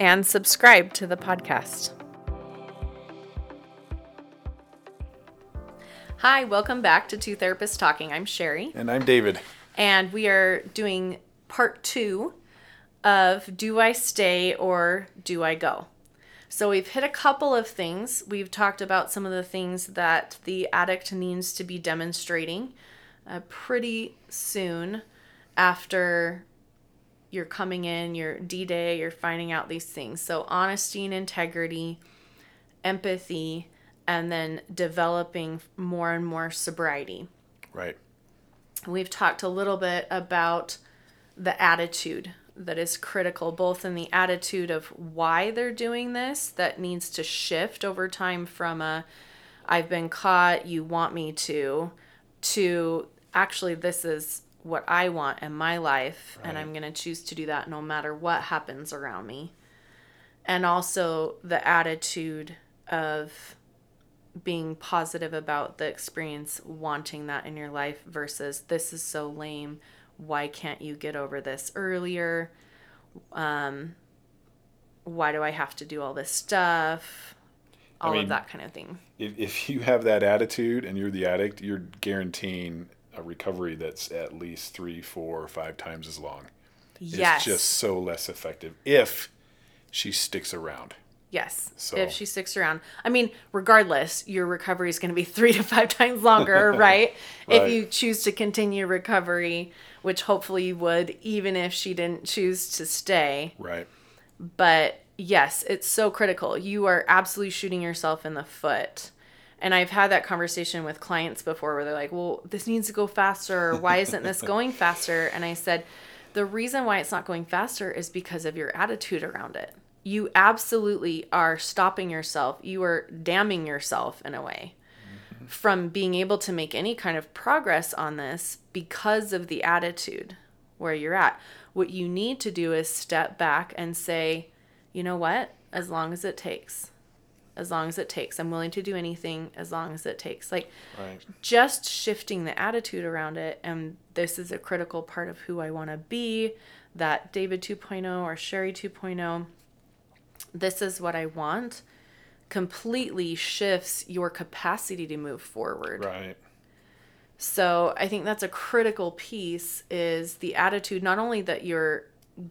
and subscribe to the podcast. Hi, welcome back to Two Therapists Talking. I'm Sherry, And I'm David. and we are doing part two of Do I Stay or Do I Go? So we've hit a couple of things. We've talked about some of the things that the addict needs to be demonstrating uh, pretty soon after you're coming in, your D Day, you're finding out these things. So, honesty and integrity, empathy, and then developing more and more sobriety. Right. We've talked a little bit about the attitude that is critical, both in the attitude of why they're doing this, that needs to shift over time from a I've been caught, you want me to, to actually, this is what I want in my life, and I'm going to choose to do that no matter what happens around me. And also the attitude of being positive about the experience, wanting that in your life versus this is so lame. Why can't you get over this earlier? Um, why do I have to do all this stuff? All mean, of that kind of thing. If, if you have that attitude and you're the addict, you're guaranteeing a recovery that's at least three, four, or five times as long. Yes. It's just so less effective if she sticks around. Yes. So- If she sticks around. I mean, regardless, your recovery is going to be three to five times longer, right? If you choose to continue recovery, which hopefully you would, even if she didn't choose to stay. Right. But yes, it's so critical. You are absolutely shooting yourself in the foot. And I've had that conversation with clients before where they're like, well, this needs to go faster. Why isn't this going faster? And I said, the reason why it's not going faster is because of your attitude around it. You absolutely are stopping yourself. You are damning yourself in a way mm-hmm. from being able to make any kind of progress on this because of the attitude where you're at. What you need to do is step back and say, you know what? As long as it takes. As long as it takes. I'm willing to do anything as long as it takes. Like Right. just shifting the attitude around it and this is a critical part of who I want to be, that David 2.0 or Sherry 2.0 this is what I want completely shifts your capacity to move forward. Right. So I think that's a critical piece is the attitude not only that you're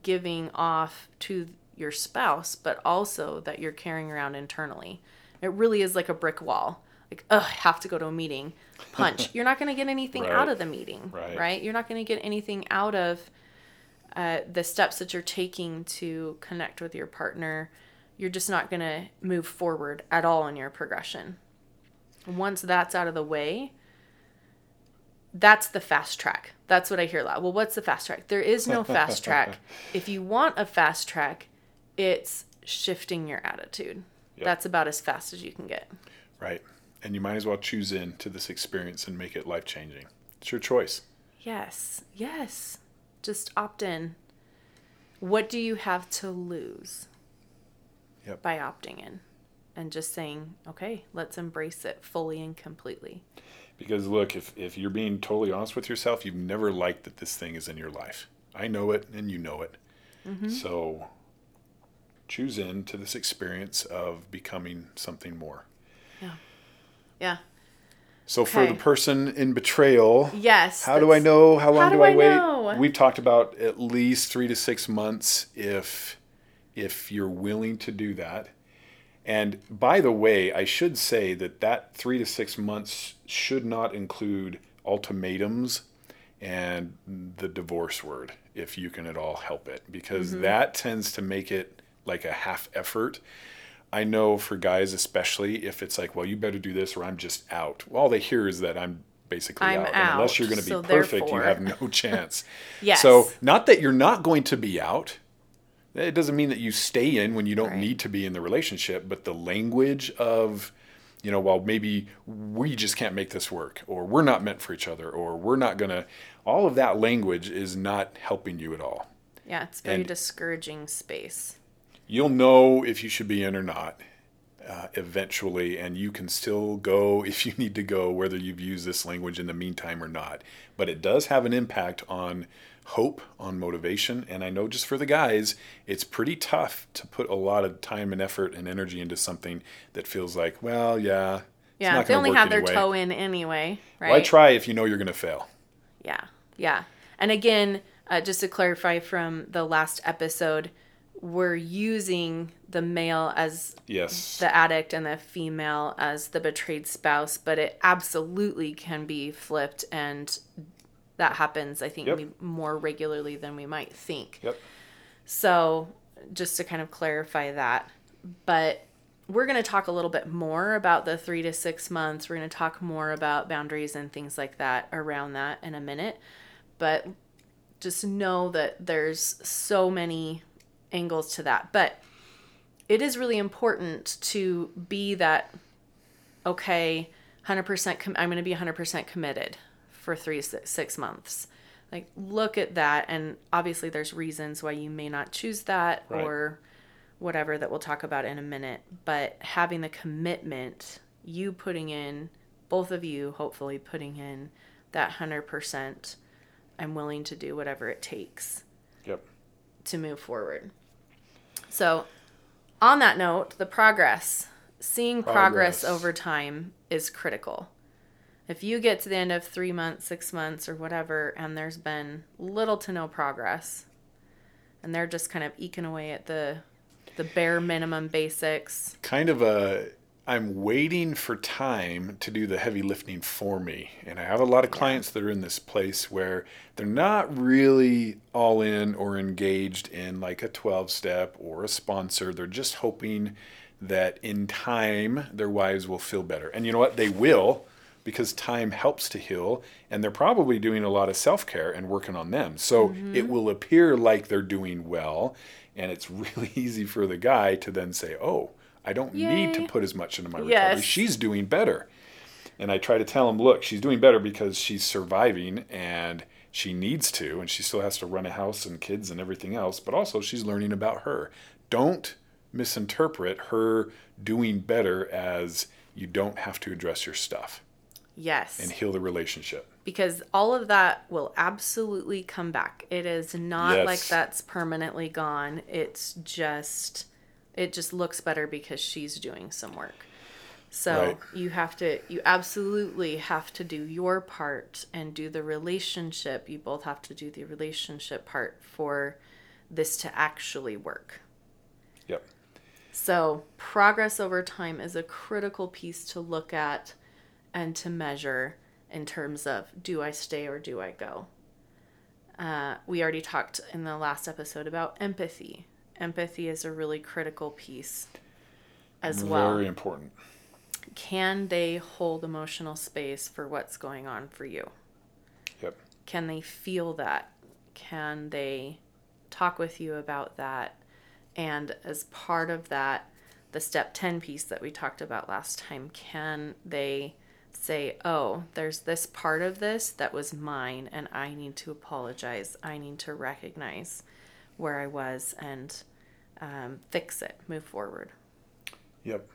giving off to your spouse, but also that you're carrying around internally. It really is like a brick wall. Like, oh, I have to go to a meeting. Punch. you're not going to get anything Right. out of the meeting, Right. You're not going to get anything out of uh, the steps that you're taking to connect with your partner. You're just not going to move forward at all in your progression. Once that's out of the way, that's the fast track. That's what I hear a lot. Well, what's the fast track? There is no fast track. If you want a fast track, it's shifting your attitude. Yep. That's about as fast as you can get. Right. And you might as well choose in to this experience and make it life changing. It's your choice. Yes. Yes. Just opt in. What do you have to lose Yep. by opting in and just saying, okay, let's embrace it fully and completely? Because look, if, if you're being totally honest with yourself, you've never liked that this thing is in your life. I know it and you know it. Mm-hmm. So choose in to this experience of becoming something more. Yeah. Yeah. So for the person in betrayal, Yes. how do I know? How long How do, do I, I wait? know? We've talked about at least three to six months if if you're willing to do that. And by the way, I should say that that three to six months should not include ultimatums and the divorce word, if you can at all help it, because Mm-hmm. that tends to make it like a half effort. I know for guys, especially if it's like, well, you better do this or I'm just out. Well, all they hear is that I'm basically I'm out. And unless you're going to be so perfect, you have no chance. Yes. So, not that you're not going to be out, It doesn't mean that you stay in when you don't Right. need to be in the relationship, but the language of, you know, well, maybe we just can't make this work, or we're not meant for each other, or we're not going to, all of that language is not helping you at all. Yeah, it's very And- discouraging space. You'll know if you should be in or not uh, eventually, and you can still go if you need to go, whether you've used this language in the meantime or not. But it does have an impact on hope, on motivation, and I know just for the guys, it's pretty tough to put a lot of time and effort and energy into something that feels like, well, yeah. it's Yeah, they only have their anyway. toe in anyway, right? Why try if you know you're going to fail? Yeah, yeah. And again, uh, just to clarify from the last episode, we're using the male as Yes. the addict and the female as the betrayed spouse, but it absolutely can be flipped, and that happens, I think, Yep. more regularly than we might think. Yep. So, just to kind of clarify that, but we're going to talk a little bit more about the three to six months. We're going to talk more about boundaries and things like that around that in a minute. But just know that there's so many angles to that. But it is really important to be that, okay, 100%, com- I'm going to be 100% committed for three, six, six months. Like, look at that. And obviously, there's reasons why you may not choose that Right. or whatever that we'll talk about in a minute. But having the commitment, you putting in, both of you hopefully putting in that 100%, I'm willing to do whatever it takes Yep. to move forward. So, on that note, the progress, seeing progress, Progress. over time is critical. If you get to the end of three months, six months, or whatever, and there's been little to no progress, and they're just kind of eking away at the the bare minimum basics, kind of a I'm waiting for time to do the heavy lifting for me. And I have a lot of clients that are in this place where they're not really all in or engaged in like a 12 step or a sponsor. They're just hoping that in time their wives will feel better. And you know what? They will because time helps to heal and they're probably doing a lot of self-care and working on them. So mm-hmm. it will appear like they're doing well and it's really easy for the guy to then say, "Oh, I don't need to put as much into my recovery. Yes. She's doing better." And I try to tell him, "Look, she's doing better because she's surviving and she needs to and she still has to run a house and kids and everything else, but also she's learning about her. Don't misinterpret her doing better as you don't have to address your stuff yes, and heal the relationship. because all of that will absolutely come back. It is not Yes. like that's permanently gone. It's just it just looks better because she's doing some work. So Right. you have to you absolutely have to do your part and do the relationship. You both have to do the relationship part for this to actually work. Yep. So, progress over time is a critical piece to look at and to measure in terms of do I stay or do I go? Uh, we already talked in the last episode about empathy. Empathy is a really critical piece as well. Very important. Can they hold emotional space for what's going on for you? Yep. Can they feel that? Can they talk with you about that? And as part of that, the step 10 piece that we talked about last time, can they say, oh, there's this part of this that was mine, and I need to apologize. I need to recognize where I was and um, fix it, move forward. Yep.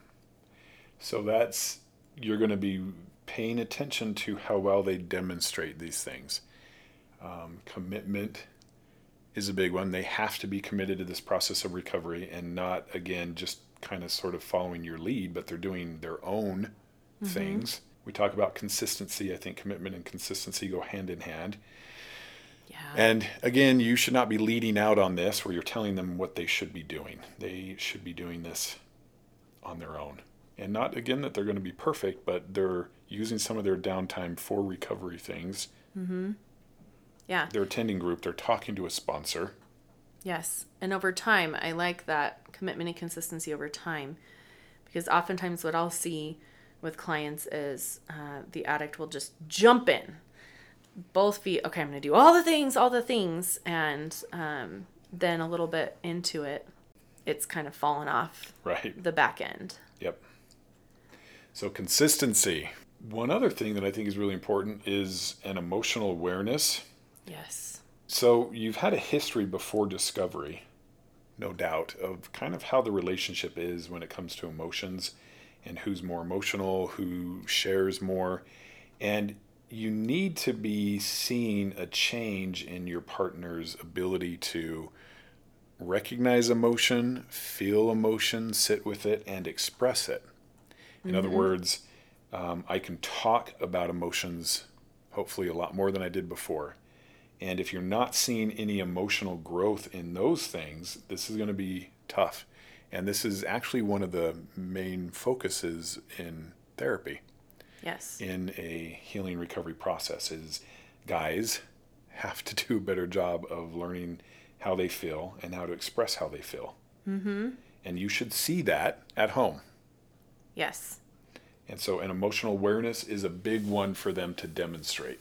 So that's you're going to be paying attention to how well they demonstrate these things. Um, commitment is a big one. They have to be committed to this process of recovery and not again just kind of sort of following your lead, but they're doing their own things. We talk about consistency. I think commitment and consistency go hand in hand. Yeah. And again, you should not be leading out on this where you're telling them what they should be doing. They should be doing this on their own. And not again that they're going to be perfect, but they're using some of their downtime for recovery things. yeah. They're attending group, they're talking to a sponsor. Yes. And over time, I like that commitment and consistency over time because oftentimes what I'll see with clients is uh, the addict will just jump in. Both feet, okay, I'm to do all the things, all the things. And um, then a little bit into it, it's kind of fallen off Right. the back end. Yep. So consistency. One other thing that I think is really important is an emotional awareness. Yes. So you've had a history before discovery, no doubt, of kind of how the relationship is when it comes to emotions and who's more emotional, who shares more. And you need to be seeing a change in your partner's ability to recognize emotion, feel emotion, sit with it, and express it. In other words, um, I can talk about emotions hopefully a lot more than I did before. And if you're not seeing any emotional growth in those things, this is going to be tough. And this is actually one of the main focuses in therapy, Yes. in a healing recovery process is guys have to do a better job of learning how they feel and how to express how they feel. Mm-hmm. And you should see that at home. Yes. And so an emotional awareness is a big one for them to demonstrate.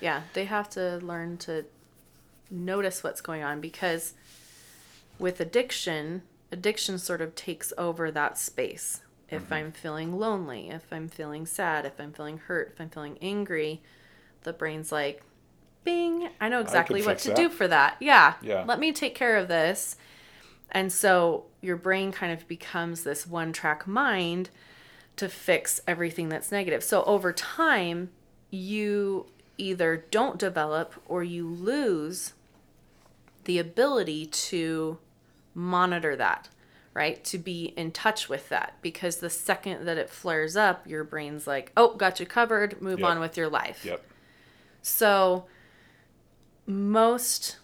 Yeah, they have to learn to notice what's going on because with addiction, addiction sort of takes over that space. If I'm feeling lonely, if I'm feeling sad, if I'm feeling hurt, if I'm feeling angry, the brain's like, bing, I know exactly what to that." do for that. Yeah. Yeah. Let me take care of this. And so your brain kind of becomes this one track mind to fix everything that's negative. So over time, you either don't develop or you lose the ability to monitor that, right? To be in touch with that. Because the second that it flares up, your brain's like, oh, got you covered, move Yep. on with your life. Yep. So most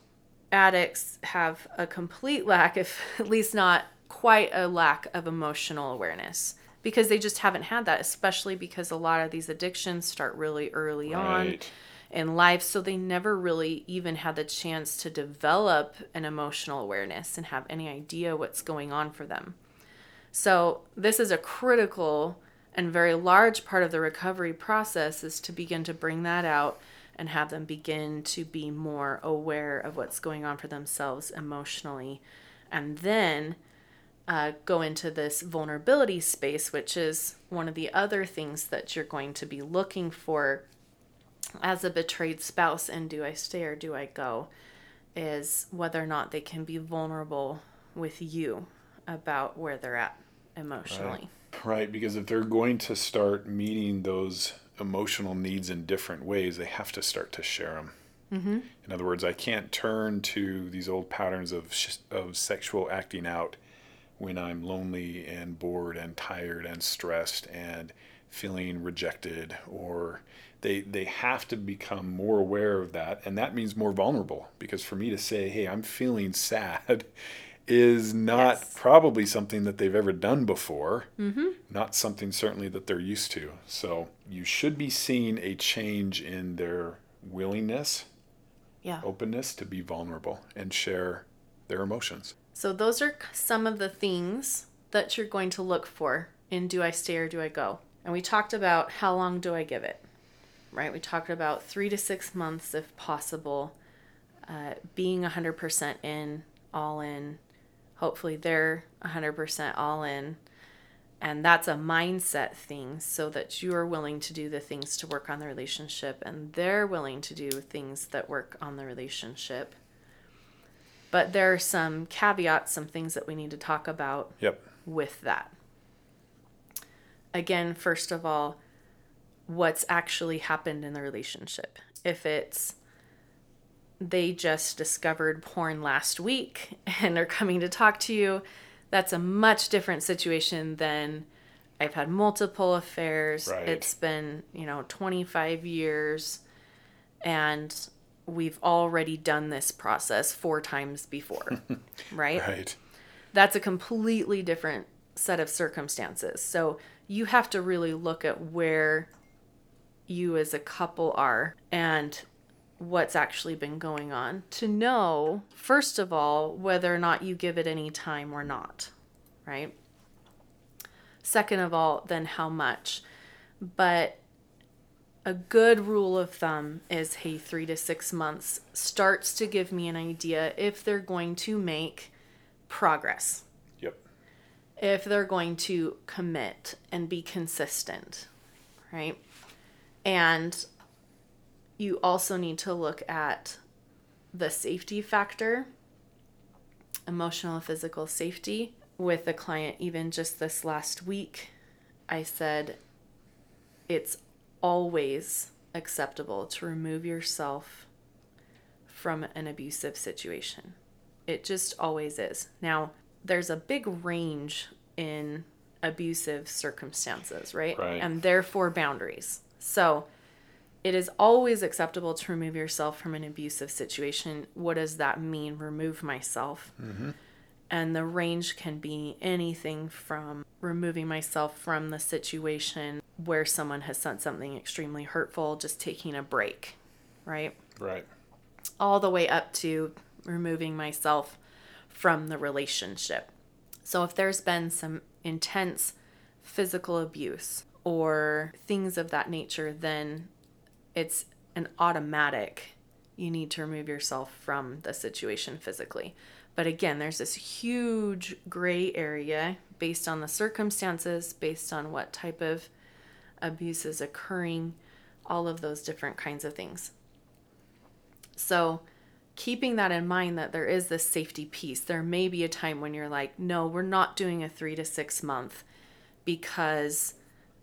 addicts have a complete lack, if at least not quite a lack of emotional awareness because they just haven't had that, especially because a lot of these addictions start really early on Right. In life. So they never really even had the chance to develop an emotional awareness and have any idea what's going on for them. So this is a critical and very large part of the recovery process is to begin to bring that out and have them begin to be more aware of what's going on for themselves emotionally and then uh, go into this vulnerability space which is one of the other things that you're going to be looking for as a betrayed spouse and do i stay or do i go is whether or not they can be vulnerable with you about where they're at emotionally Right, because if they're going to start meeting those emotional needs in different ways, they have to start to share them. Mm-hmm. In other words, I can't turn to these old patterns of sh- of sexual acting out when I'm lonely and bored and tired and stressed and feeling rejected or they they have to become more aware of that. And that means more vulnerable because for me to say hey I'm feeling sad is not Yes. probably something that they've ever done before. Mm-hmm. Not something certainly that they're used to. So you should be seeing a change in their willingness yeah. openness to be vulnerable and share their emotions. So those are some of the things that you're going to look for in do I stay or do I go? And we talked about how long do I give it, right? We talked about three to six months if possible, uh, being 100% in, all in. Hopefully they're 100% all in. And that's a mindset thing so that you are willing to do the things to work on the relationship and they're willing to do things that work on the relationship. But there are some caveats, some things that we need to talk about yep with that. Again, first of all, what's actually happened in the relationship. If it's they just discovered porn last week and are coming to talk to you, that's a much different situation than I've had multiple affairs. Right. It's been, you know, 25 years and we've already done this process four times before, right? right that's a completely different set of circumstances. So you have to really look at where you as a couple are and what's actually been going on to know, first of all, whether or not you give it any time or not, right? Second of all, then how much. But a good rule of thumb is hey, three to six months starts to give me an idea if they're going to make progress. If they're going to commit and be consistent, right? And you also need to look at the safety factor, emotional physical safety. With the client, even just this last week, I said it's always acceptable to remove yourself from an abusive situation. It just always is. Now, there's a big range in abusive circumstances, right? Right. And therefore boundaries. So, it is always acceptable to remove yourself from an abusive situation. What does that mean? Remove myself. Mm-hmm. And the range can be anything from removing myself from the situation where someone has said something extremely hurtful, just taking a break, right? Right. All the way up to removing myself from the relationship. So if there's been some intense physical abuse or things of that nature, then it's an automatic you need to remove yourself from the situation physically. But again, there's this huge gray area based on the circumstances, based on what type of abuse is occurring, all of those different kinds of things. So, keeping that in mind that there is this safety piece, there may be a time when you're like, no, we're not doing a three to six month because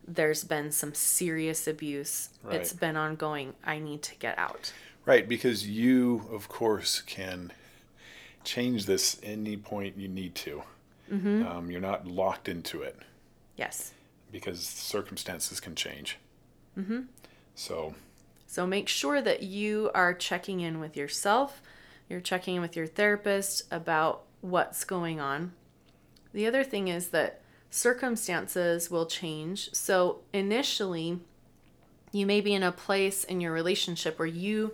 there's been some serious abuse. It's been ongoing. I need to get out. Right, because you, of course, can change this any point you need to. Um, you're not locked into it Yes. because circumstances can change. Mm-hmm. So, So make sure that you are checking in with yourself, you're checking in with your therapist about what's going on. The other thing is that circumstances will change. So initially, you may be in a place in your relationship where you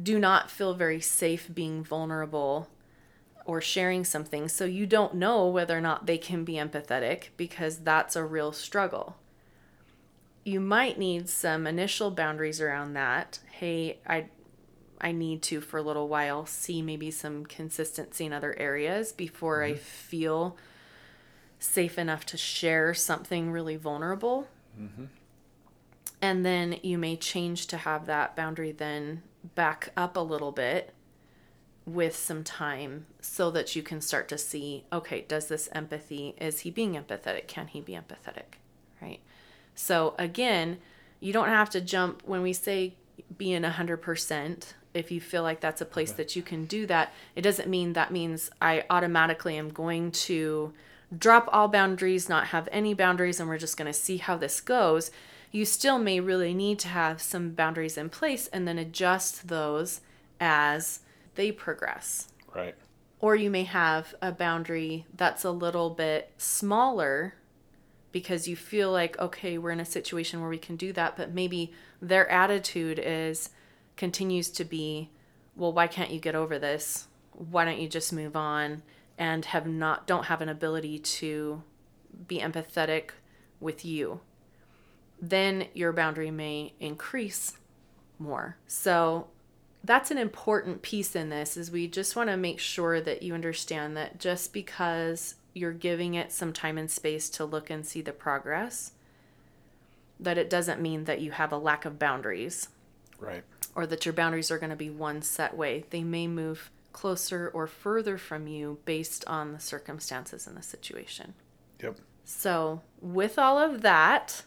do not feel very safe being vulnerable or sharing something. So you don't know whether or not they can be empathetic because that's a real struggle you might need some initial boundaries around that. Hey, I I need to for a little while see maybe some consistency in other areas before I mm-hmm. feel safe enough to share something really vulnerable. Mm-hmm. And then you may change to have that boundary then back up a little bit with some time so that you can start to see okay, does this empathy, is he being empathetic? Can he be empathetic? Right? So again, you don't have to jump when we say being 100%. If you feel like that's a place that you can do that, it doesn't mean that means I automatically am going to drop all boundaries, not have any boundaries, and we're just going to see how this goes. You still may really need to have some boundaries in place and then adjust those as they progress right. or you may have a boundary that's a little bit smaller because you feel like okay we're in a situation where we can do that but maybe their attitude is continues to be well why can't you get over this? Why don't you just move on? And have not don't have an ability to be empathetic with you. Then your boundary may increase more. So that's an important piece in this is we just want to make sure that you understand that just because you're giving it some time and space to look and see the progress that it doesn't mean that you have a lack of boundaries Right. or that your boundaries are going to be one set way they may move closer or further from you based on the circumstances in the situation Yep. so with all of that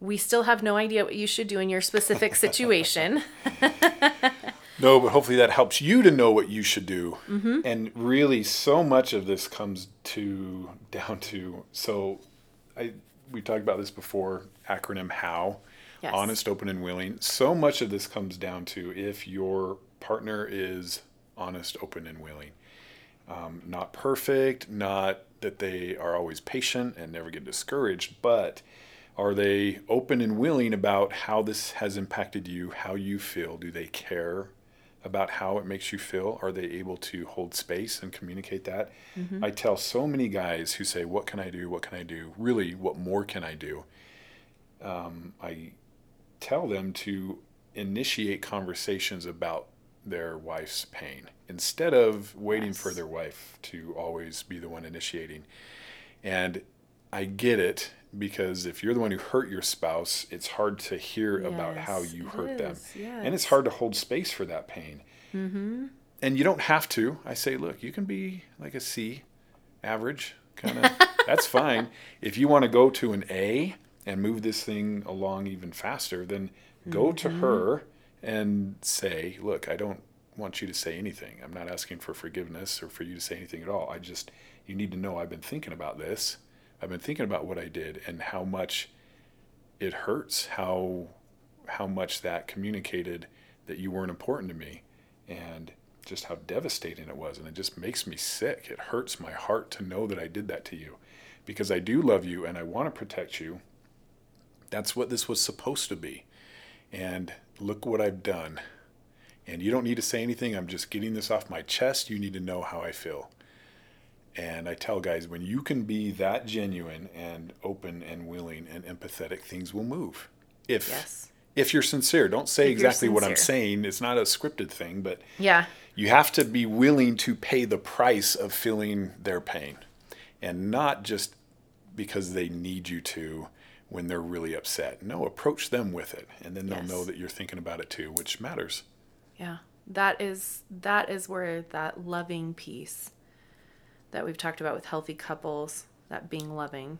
we still have no idea what you should do in your specific situation No, but hopefully that helps you to know what you should do. And really, so much of this comes to down to so, I we talked about this before. Acronym HOW, Yes. honest, open, and willing. So much of this comes down to if your partner is honest, open, and willing. Um, not perfect, not that they are always patient and never get discouraged, but are they open and willing about how this has impacted you, how you feel? Do they care about how it makes you feel? Are they able to hold space and communicate that? I tell so many guys who say, What can I do? What can I do? Really, what more can I do? Um, I tell them to initiate conversations about their wife's pain instead of waiting Yes. for their wife to always be the one initiating. And I get it because if you're the one who hurt your spouse, it's hard to hear about how you hurt them. is, And it's hard to hold space for that pain. Mm-hmm. And you don't have to. I say, look, you can be like a C, average, kind of. that's fine. If you want to go to an A and move this thing along even faster, then go to Mm-hmm. her and say, look, I don't want you to say anything. I'm not asking for forgiveness or for you to say anything at all. I just, you need to know I've been thinking about this. I've been thinking about what I did and how much it hurts, how how much that communicated that you weren't important to me and just how devastating it was and it just makes me sick. It hurts my heart to know that I did that to you because I do love you and I want to protect you. That's what this was supposed to be. And look what I've done. And you don't need to say anything. I'm just getting this off my chest. You need to know how I feel. And I tell guys, when you can be that genuine and open and willing and empathetic, things will move. If Yes. if you're sincere, don't say If exactly what I'm saying. It's not a scripted thing, but Yeah. you have to be willing to pay the price of feeling their pain and not just because they need you to when they're really upset. No, approach them with it and then they'll Yes. know that you're thinking about it too, which matters. Yeah. That is that is where that loving piece that we've talked about with healthy couples, that being loving,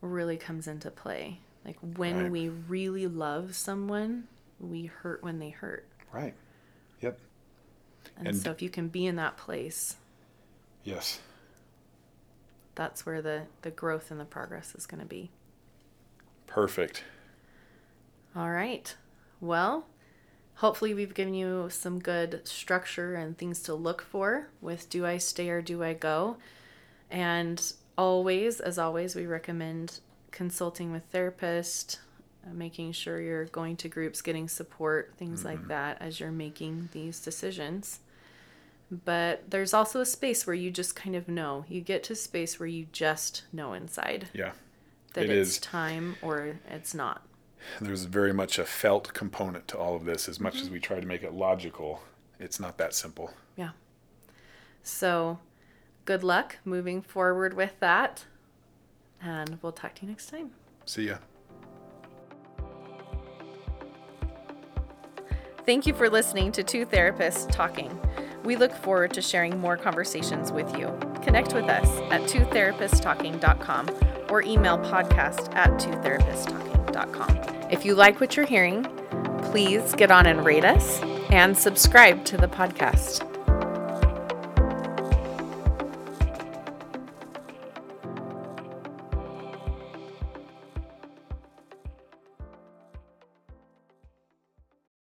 really comes into play. Like when Right. we really love someone, we hurt when they hurt. Right. Yep. And, And- so if you can be in that place, Yes. that's where the the growth and the progress is going to be. Perfect. All right. Well, hopefully we've given you some good structure and things to look for with do I stay or do I go? And always, as always, we recommend consulting with therapist, uh, making sure you're going to groups, getting support, things like that as you're making these decisions. But there's also a space where you just kind of know. You get to space where you just know inside Yeah. that It it's is. time or it's not. There's very much a felt component to all of this. As much as we try to make it logical, it's not that simple. Yeah. So, good luck moving forward with that. And we'll talk to you next time. See ya. Thank you for listening to Two Therapists Talking. We look forward to sharing more conversations with you. Connect with us at twotherapisttalking.com or email podcast at If you like what you're hearing, please get on and rate us and subscribe to the podcast.